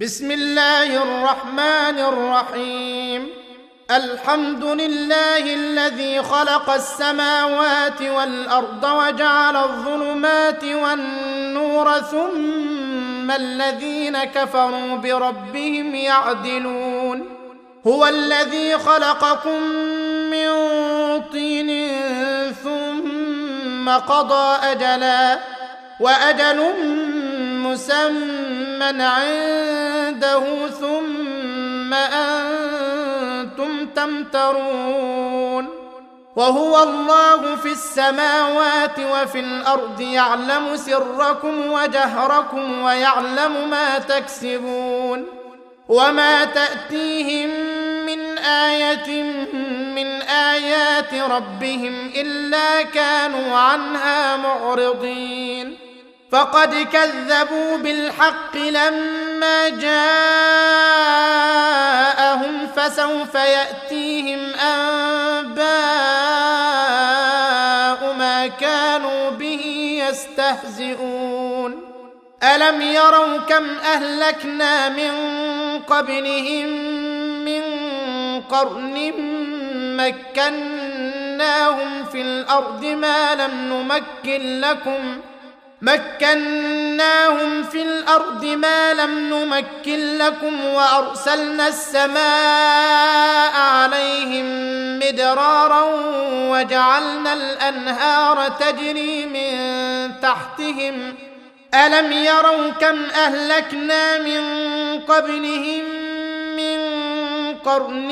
بسم الله الرحمن الرحيم. الحمد لله الذي خلق السماوات والأرض وجعل الظلمات والنور ثم الذين كفروا بربهم يعدلون. هو الذي خلقكم من طين ثم قضى أجلا وأجل مسمى عنده ثم أنتم تمترون وهو الله في السماوات وفي الأرض يعلم سركم وجهركم ويعلم ما تكسبون وما تأتيهم من آية من آيات ربهم إلا كانوا عنها معرضين فقد كذبوا بالحق لما جاءهم فسوف يأتيهم أنباء ما كانوا به يستهزئون. ألم يروا كم أهلكنا من قبلهم من قرن مكناهم في الأرض ما لم نمكن لكم مكناهم في الأرض ما لم نمكن لكم وأرسلنا السماء عليهم مدرارا وجعلنا الأنهار تجري من تحتهم. ألم يروا كم أهلكنا من قبلهم من قرن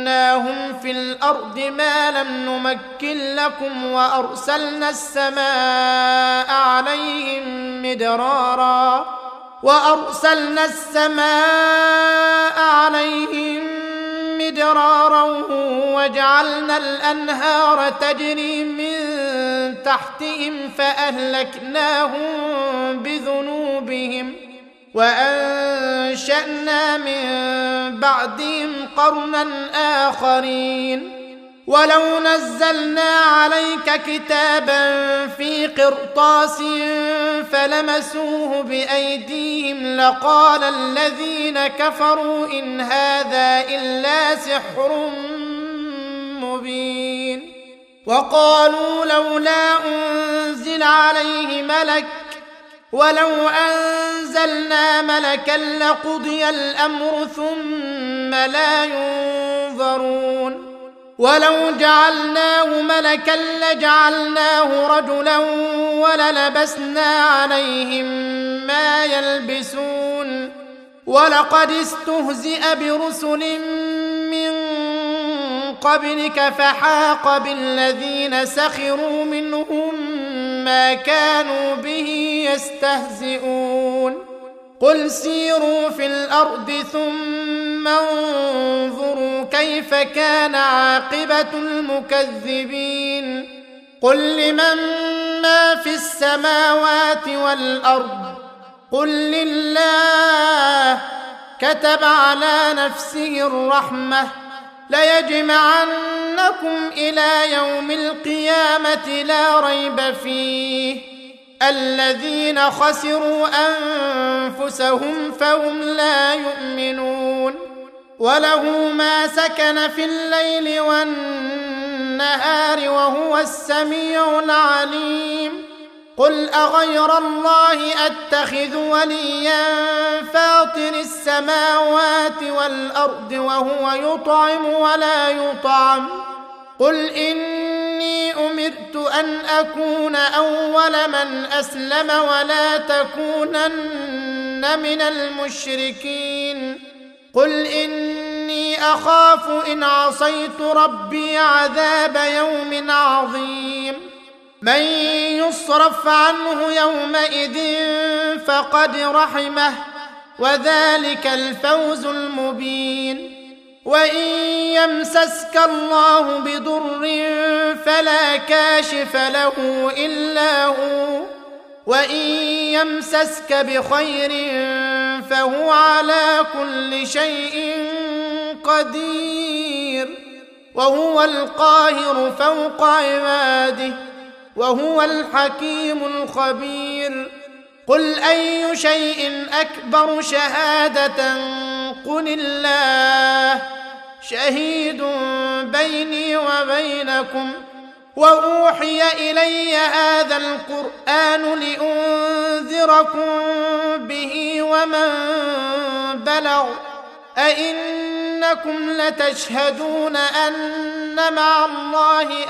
مكناهم في الأرض ما لم نمكن لكم وارسلنا السماء عليهم مدرارا وارسلنا السماء عليهم مدرارا وجعلنا الانهار تجري من تحتهم فاهلكناهم بذنوبهم وأنشأنا من بعدهم قرنا آخرين. ولو نزلنا عليك كتابا في قرطاس فلمسوه بأيديهم لقال الذين كفروا إن هذا إلا سحر مبين. وقالوا لولا أنزل عليه ملك ولو أنزلنا ملكا لقضي الأمر ثم لا ينظرون ولو جعلناه ملكا لجعلناه رجلا وللبسنا عليهم ما يلبسون ولقد استهزئ برسل من قبلك فحاق بالذين سخروا منهم ما كانوا به يستهزئون. قل سيروا في الأرض ثم انظروا كيف كان عاقبة المكذبين. قل لمن ما في السماوات والأرض؟ قل لله كتب على نفسه الرحمة. ليجمعنكم إلى يوم القيامة لا ريب فيه. الذين خسروا أنفسهم فهم لا يؤمنون. وله ما سكن في الليل والنهار وهو السميع العليم. قل اغير الله اتخذ وليا فاطر السماوات والارض وهو يطعم ولا يطعم قل اني امرت ان اكون اول من اسلم ولا تكونن من المشركين قل اني اخاف ان عصيت ربي عذاب يوم عظيم من يصرف عنه يومئذ فقد رحمه وذلك الفوز المبين. وإن يمسسك الله بضر فلا كاشف له إلا هو وإن يمسسك بخير فهو على كل شيء قدير وهو القاهر فوق عباده. وهو الحكيم الخبير. قل أي شيء أكبر شهادة قل الله. شهيد بيني وبينكم وأوحي إلي هذا القرآن لأنذركم به ومن بلغ. أئنكم لتشهدون أن مع الله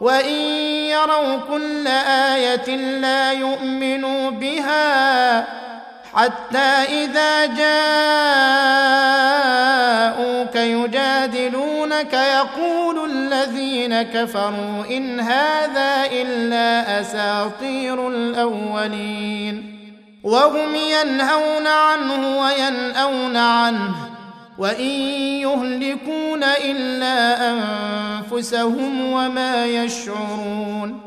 وان يروا كل إيه لا يؤمنوا بها حتى اذا جاءوك يجادلونك يقول الذين كفروا ان هذا الا اساطير الاولين وهم ينهون عنه ويناون عنه وان يهلكون إلا أنفسهم وما يشعرون.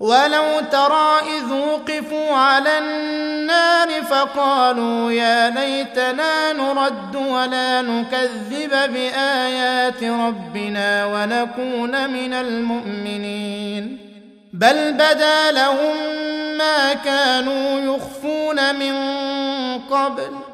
ولو ترى إذ وقفوا على النار فقالوا يا ليتنا نرد ولا نكذب بآيات ربنا ونكون من المؤمنين. بل بدا لهم ما كانوا يخفون من قبل.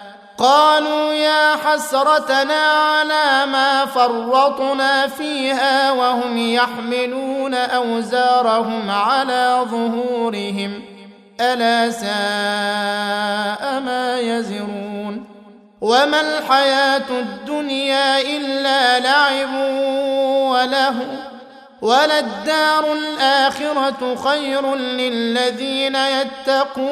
قالوا يا حسرتنا على ما فرطنا فيها وهم يحملون أوزارهم على ظهورهم. ألا ساء ما يزرون. وما الحياة الدنيا إلا لعب وله وللدار الآخرة خير للذين يتقون.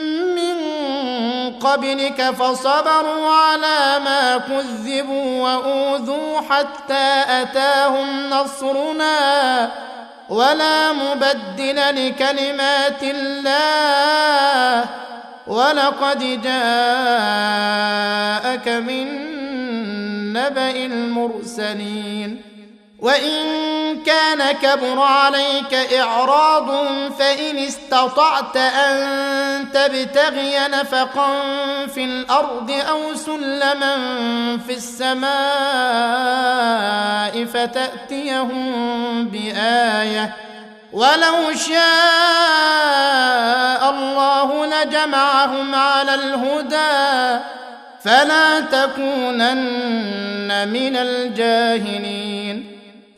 قبلك فصبروا على ما كذبوا وأوذوا حتى أتاهم نصرنا ولا مبدل لكلمات الله ولقد جاءك من نبأ المرسلين وإن كان كبر عليك إعراض فإن استطعت أن تبتغي نفقا في الأرض أو سلما في السماء فتأتيهم بآية ولو شاء الله لجمعهم على الهدى فلا تكونن من الجاهلين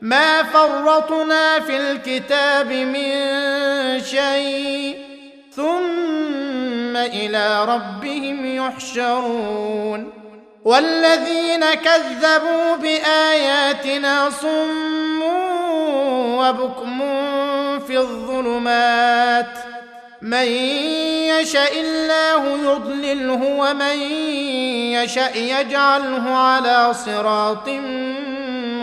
ما فرطنا في الكتاب من شيء ثم إلى ربهم يحشرون والذين كذبوا بآياتنا صم وبكم في الظلمات من يشاء الله يضلله ومن يشاء يجعله على صراط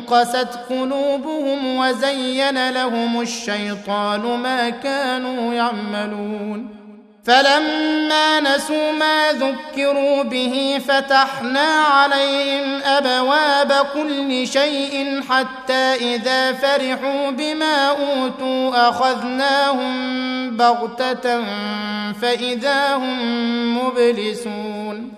قست قلوبهم وزين لهم الشيطان ما كانوا يعملون فلما نسوا ما ذكروا به فتحنا عليهم ابواب كل شيء حتى اذا فرحوا بما اوتوا اخذناهم بغته فاذا هم مبلسون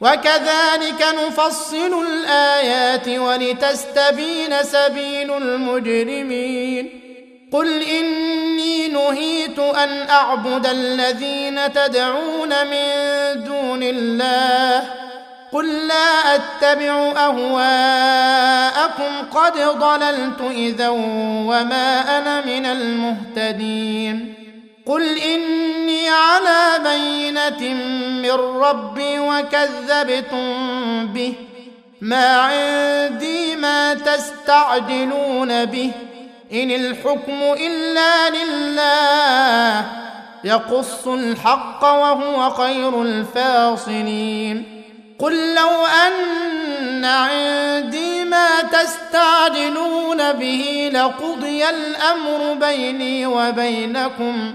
وكذلك نفصل الآيات ولتستبين سبيل المجرمين. قل إني نهيت أن أعبد الذين تدعون من دون الله. قل لا أتبع أهواءكم. قد ضللت إذا وما أنا من المهتدين. قل اني على بينه من ربي وكذبتم به ما عندي ما تستعجلون به ان الحكم الا لله يقص الحق وهو خير الفاصلين قل لو ان عندي ما تستعجلون به لقضي الامر بيني وبينكم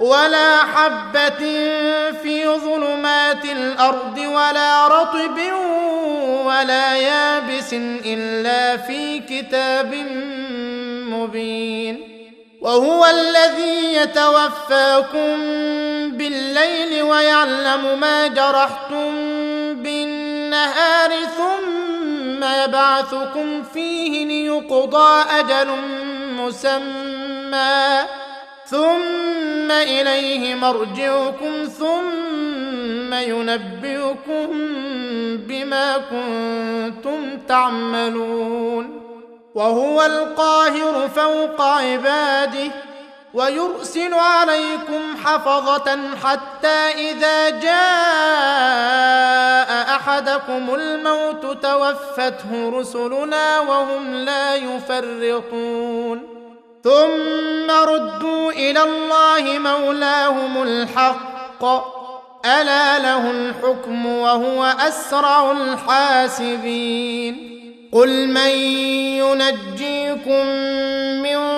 ولا حبة في ظلمات الأرض ولا رطب ولا يابس إلا في كتاب مبين. وهو الذي يتوفاكم بالليل ويعلم ما جرحتم بالنهار ثم يبعثكم فيه ليقضى أجل مسمى. ثم اليه مرجعكم ثم ينبئكم بما كنتم تعملون وهو القاهر فوق عباده ويرسل عليكم حفظة حتى إذا جاء أحدكم الموت توفته رسلنا وهم لا يفرطون ثم ردوا إلى الله مولاهم الحق. ألا له الحكم وهو أسرع الحاسبين. قل من ينجيكم من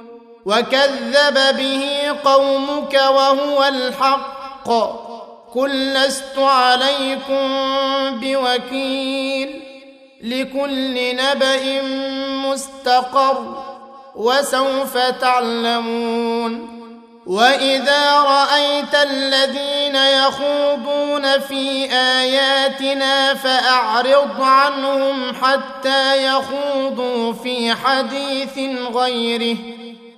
وكذب به قومك وهو الحق. قل لست عليكم بوكيل. لكل نبأ مستقر. وسوف تعلمون. وإذا رأيت الذين يخوضون في آياتنا فأعرض عنهم حتى يخوضوا في حديث غيره.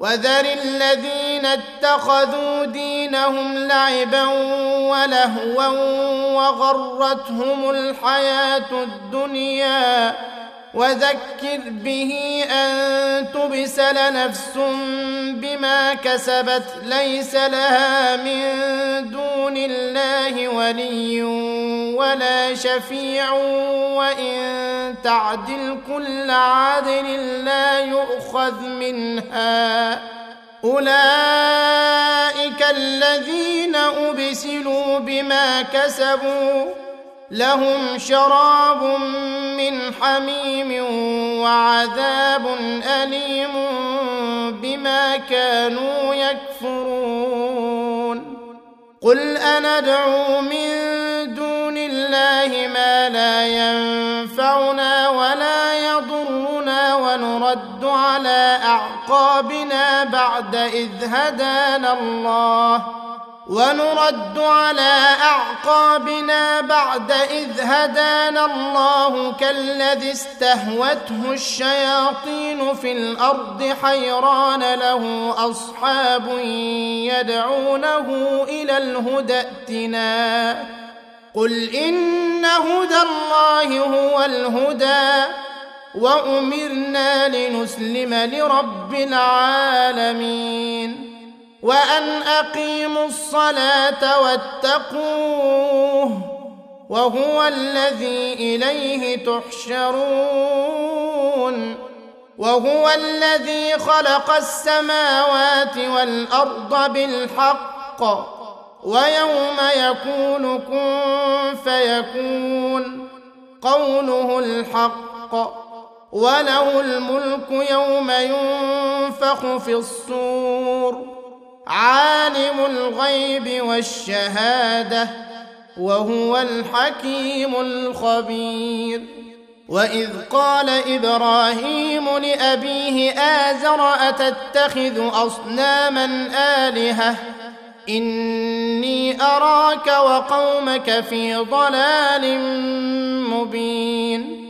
وذر الذين اتخذوا دينهم لعبا ولهوا وغرتهم الحياة الدنيا وذكر به أن تبسل نفس بما كسبت ليس لها من دون الله ولي ولا شفيع وإن تعدل كل عدل لا يؤخذ منها. أولئك الذين أبسلوا بما كسبوا لهم شراب من حميم وعذاب أليم بما كانوا يكفرون. قل أندعو من دون الله ما لا ينفعنا ولا يضرنا ونرد على أعقابنا بعد إذ هدانا الله. ونرد على أعقابنا بعد إذ هدانا الله كالذي استهوته الشياطين في الأرض حيران له أصحاب يدعونه إلى الهدى ائتنا. قل إن هدى الله هو الهدى وأمرنا لنسلم لرب العالمين. وأن أقيموا الصلاة واتقوه وهو الذي إليه تحشرون وهو الذي خلق السماوات والأرض بالحق ويوم يكون كن فيكون قوله الحق وله الملك يوم ينفخ في الصور عالم الغيب والشهادة وهو الحكيم الخبير. وإذ قال إبراهيم لأبيه آزر أتتخذ أصناما آلهة؟ إني أراك وقومك في ضلال مبين.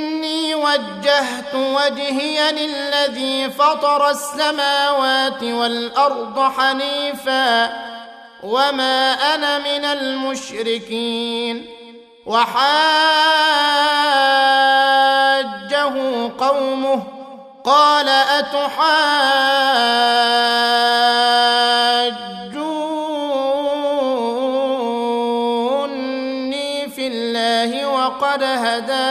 وجهت وجهي للذي فطر السماوات والأرض حنيفا وما أنا من المشركين وحاجه قومه قال أتحاجوني في الله وقد هدان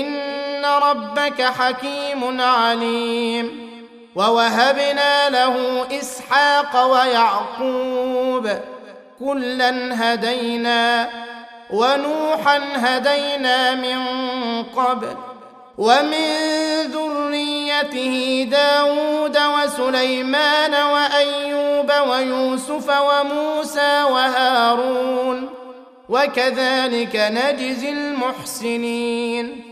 إن ربك حكيم عليم ووهبنا له إسحاق ويعقوب كلا هدينا ونوحا هدينا من قبل ومن ذريته داود وسليمان وأيوب ويوسف وموسى وهارون وكذلك نجزي المحسنين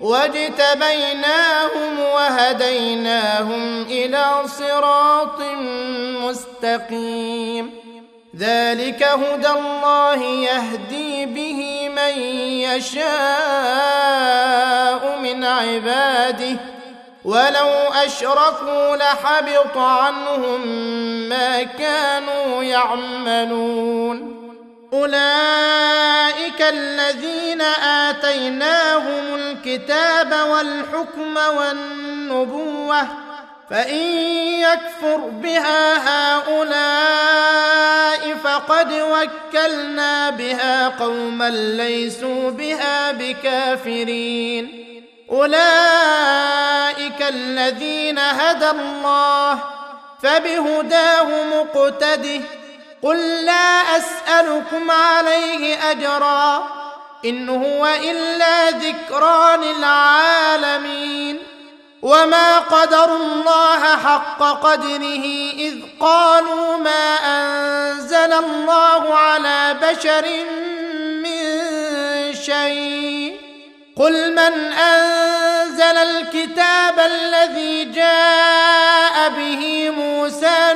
واجتبيناهم وهديناهم إلى صراط مستقيم. ذلك هدى الله يهدي به من يشاء من عباده. ولو أشركوا لحبط عنهم ما كانوا يعملون. أولئك الذين آتيناهم الكتاب والحكم والنبوة فإن يكفر بها هؤلاء فقد وكلنا بها قوما ليسوا بها بكافرين. أولئك الذين هدى الله فبهداه مقتده قل لا أسألكم عليه أجرا إن هو إلا ذكرى للعالمين وما قدروا الله حق قدره إذ قالوا ما أنزل الله على بشر من شيء قل من أنزل الكتاب الذي جاء به موسى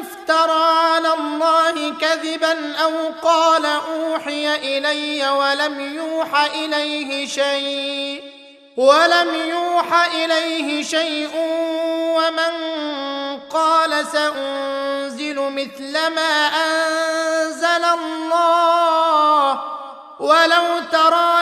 افترى على الله كذبا أو قال أوحي إلي ولم يوح إليه شيء ولم يوح إليه شيء ومن قال سأنزل مثل ما أنزل الله ولو ترى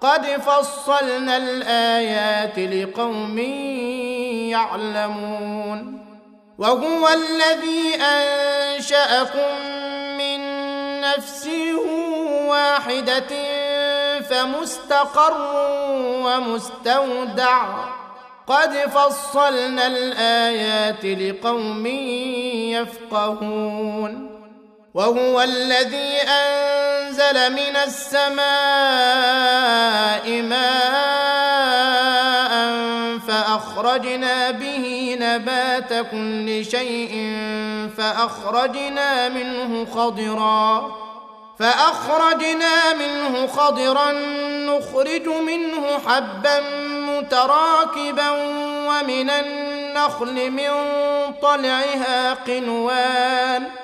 قد فصلنا الايات لقوم يعلمون وهو الذي انشاكم من نفس واحدة فمستقر ومستودع قد فصلنا الايات لقوم يفقهون وهو الذي أنزل من السماء ماء فأخرجنا به نبات كل شيء فأخرجنا منه خضرا فأخرجنا منه خضرا نخرج منه حبا متراكبا ومن النخل من طلعها قنوان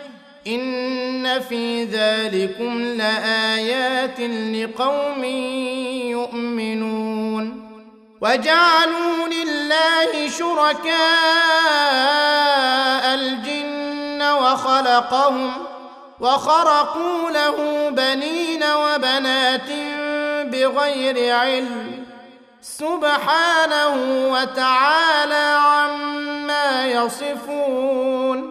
إن في ذلكم لآيات لقوم يؤمنون وجعلوا لله شركاء الجن وخلقهم وخرقوا له بنين وبنات بغير علم سبحانه وتعالى عما يصفون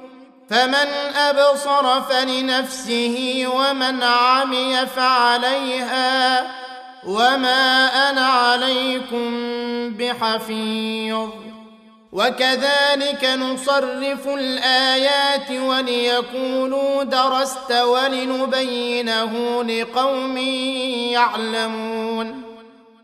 فمن أبصر فلنفسه ومن عمي فعليها وما أنا عليكم بحفيظ. وكذلك نصرف الآيات وليقولوا درست ولنبينه لقوم يعلمون.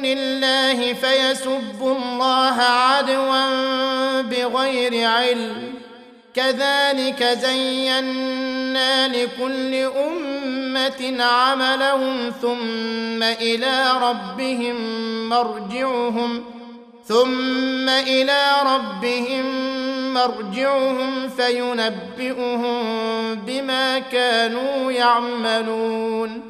دون الله فيسبوا الله عدوا بغير علم. كذلك زينا لكل أمة عملهم ثم إلى ربهم مرجعهم ثم إلى ربهم مرجعهم فينبئهم بما كانوا يعملون.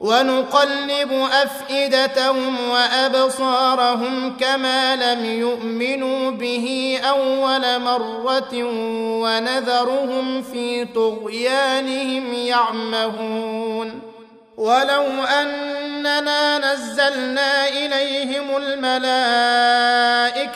ونقلب أفئدتهم وأبصارهم كما لم يؤمنوا به أول مرة ونذرهم في طغيانهم يعمهون. ولو أننا نزلنا إليهم الملائكة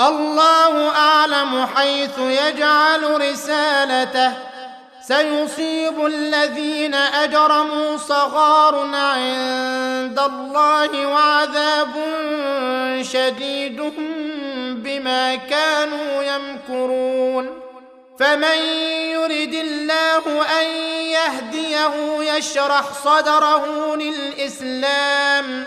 الله أعلم حيث يجعل رسالته. سيصيب الذين أجرموا صغار عند الله وعذاب شديد بما كانوا يمكرون. فمن يرد الله أن يهديه يشرح صدره للإسلام.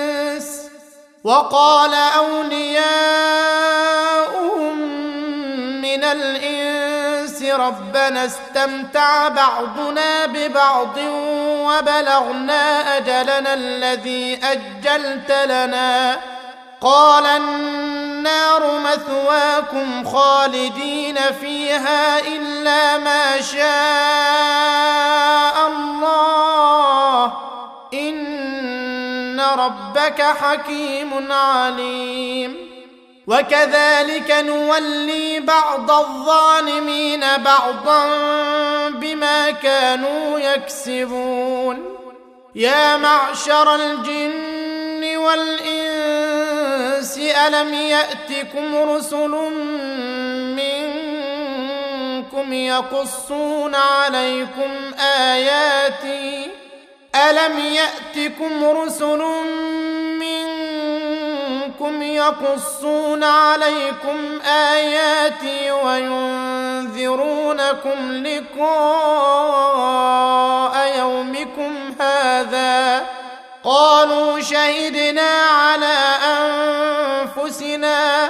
وقال أولياؤهم من الإنس ربنا استمتع بعضنا ببعض وبلغنا أجلنا الذي أجلت لنا. قال النار مثواكم خالدين فيها إلا ما شاء الله. ربك حكيم عليم. وكذلك نولي بعض الظالمين بعضا بما كانوا يكسبون. يا معشر الجن والإنس ألم يأتكم رسل منكم يقصون عليكم آياتي؟ الم ياتكم رسل منكم يقصون عليكم اياتي وينذرونكم لقاء يومكم هذا قالوا شهدنا على انفسنا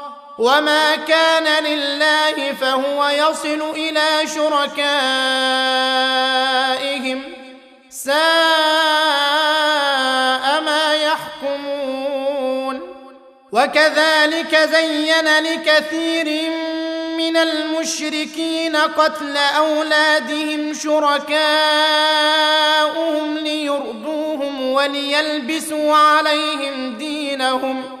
وما كان لله فهو يصل إلى شركائهم ساء ما يحكمون وكذلك زين لكثير من المشركين قتل اولادهم شركاؤهم ليرضوهم وليلبسوا عليهم دينهم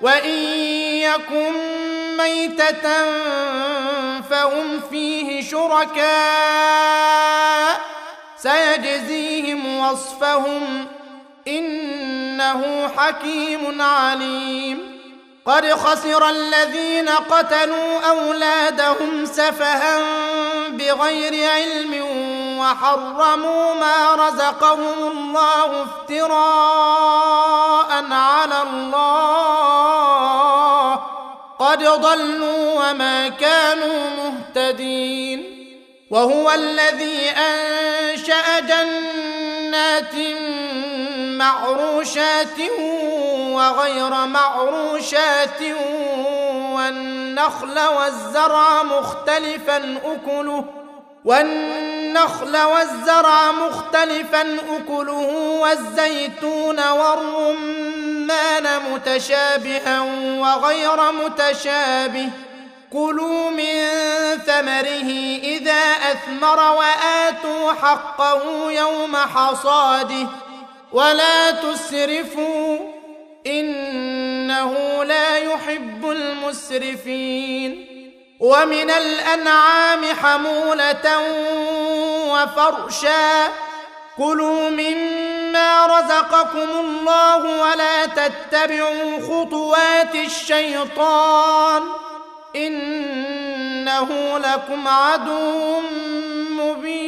وان يكن ميته فهم فيه شركاء سيجزيهم وصفهم انه حكيم عليم قد خسر الذين قتلوا أولادهم سفها بغير علم وحرموا ما رزقهم الله افتراء على الله. قد ضلوا وما كانوا مهتدين. وهو الذي أنشأ جنات معروشات وغير معروشات والنخل والزرع مختلفا أكله والنخل والزرع مختلفا أكله والزيتون والرمان متشابها وغير متشابه. كلوا من ثمره إذا أثمر وآتوا حقه يوم حصاده. ولا تسرفوا إنه لا يحب المسرفين ومن الأنعام حمولة وفرشا كلوا مما رزقكم الله ولا تتبعوا خطوات الشيطان إنه لكم عدو مبين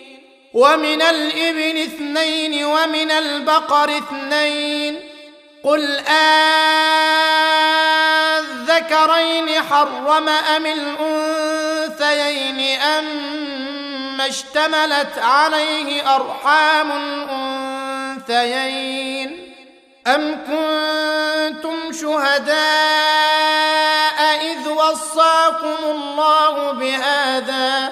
ومن الإبل اثنين ومن البقر اثنين قل أذكرين حرم أم الأنثيين أما اشتملت عليه أرحام الأنثيين أم كنتم شهداء إذ وصاكم الله بهذا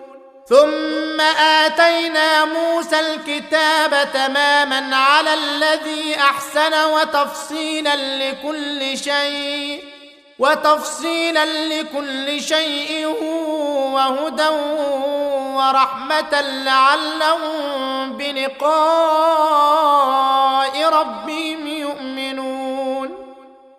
ثم آتينا موسى الكتاب تماما على الذي أحسن وتفصيلا لكل شيء وتفصيلا لكل شيء وهدى ورحمة لعلهم بلقاء ربهم يؤمنون.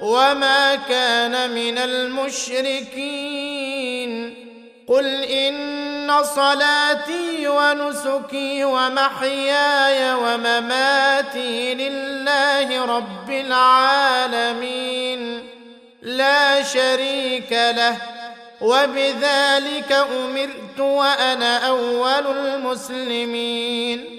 وما كان من المشركين قل ان صلاتي ونسكي ومحياي ومماتي لله رب العالمين لا شريك له وبذلك امرت وأنا اول المسلمين